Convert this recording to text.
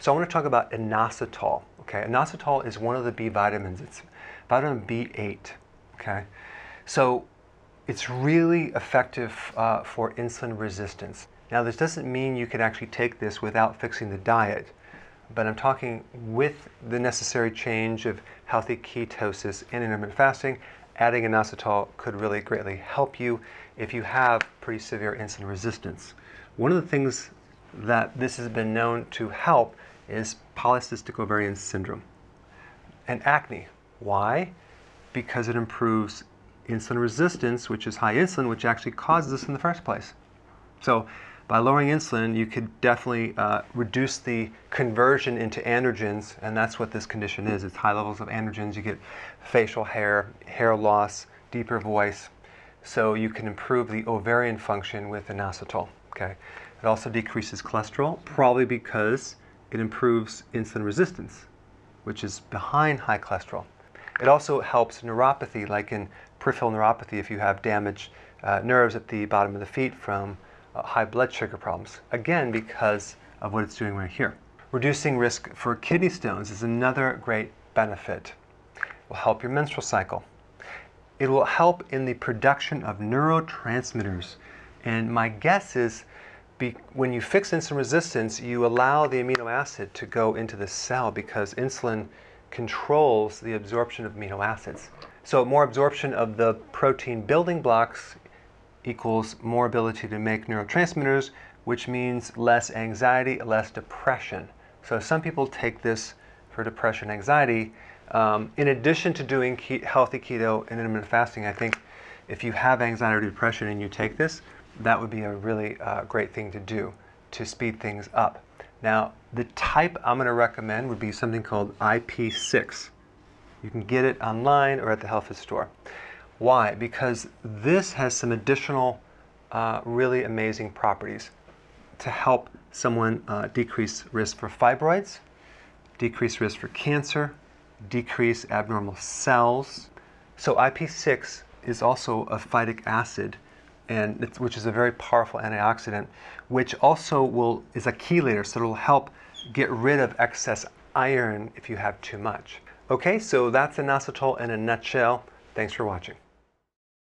So I want to talk about inositol. Okay, inositol is one of the B vitamins. It's vitamin B8. Okay, so it's really effective uh, for insulin resistance. Now, this doesn't mean you can actually take this without fixing the diet, but I'm talking with the necessary change of healthy ketosis and intermittent fasting. Adding inositol could really greatly help you if you have pretty severe insulin resistance. One of the things that this has been known to help is polycystic ovarian syndrome and acne. Why? Because it improves insulin resistance, which is high insulin, which actually causes this in the first place. So, by lowering insulin, you could definitely uh, reduce the conversion into androgens, and that's what this condition is. It's high levels of androgens. You get facial hair, hair loss, deeper voice. So you can improve the ovarian function with inositol. Okay. It also decreases cholesterol, probably because it improves insulin resistance, which is behind high cholesterol. It also helps neuropathy, like in peripheral neuropathy, if you have damaged uh, nerves at the bottom of the feet from uh, high blood sugar problems. Again, because of what it's doing right here. Reducing risk for kidney stones is another great benefit. It will help your menstrual cycle. It will help in the production of neurotransmitters. And my guess is be, when you fix insulin resistance, you allow the amino acid to go into the cell because insulin controls the absorption of amino acids. So more absorption of the protein building blocks equals more ability to make neurotransmitters, which means less anxiety, less depression. So some people take this for depression, anxiety. Um, in addition to doing ke- healthy keto and intermittent fasting, I think if you have anxiety or depression and you take this, that would be a really uh, great thing to do to speed things up. Now, the type I'm going to recommend would be something called IP6. You can get it online or at the health food store. Why? Because this has some additional uh, really amazing properties to help someone uh, decrease risk for fibroids, decrease risk for cancer, decrease abnormal cells. So IP6 is also a phytic acid and which is a very powerful antioxidant, which also will is a chelator, so it'll help get rid of excess iron if you have too much. Okay, so that's inositol in a nutshell. Thanks for watching.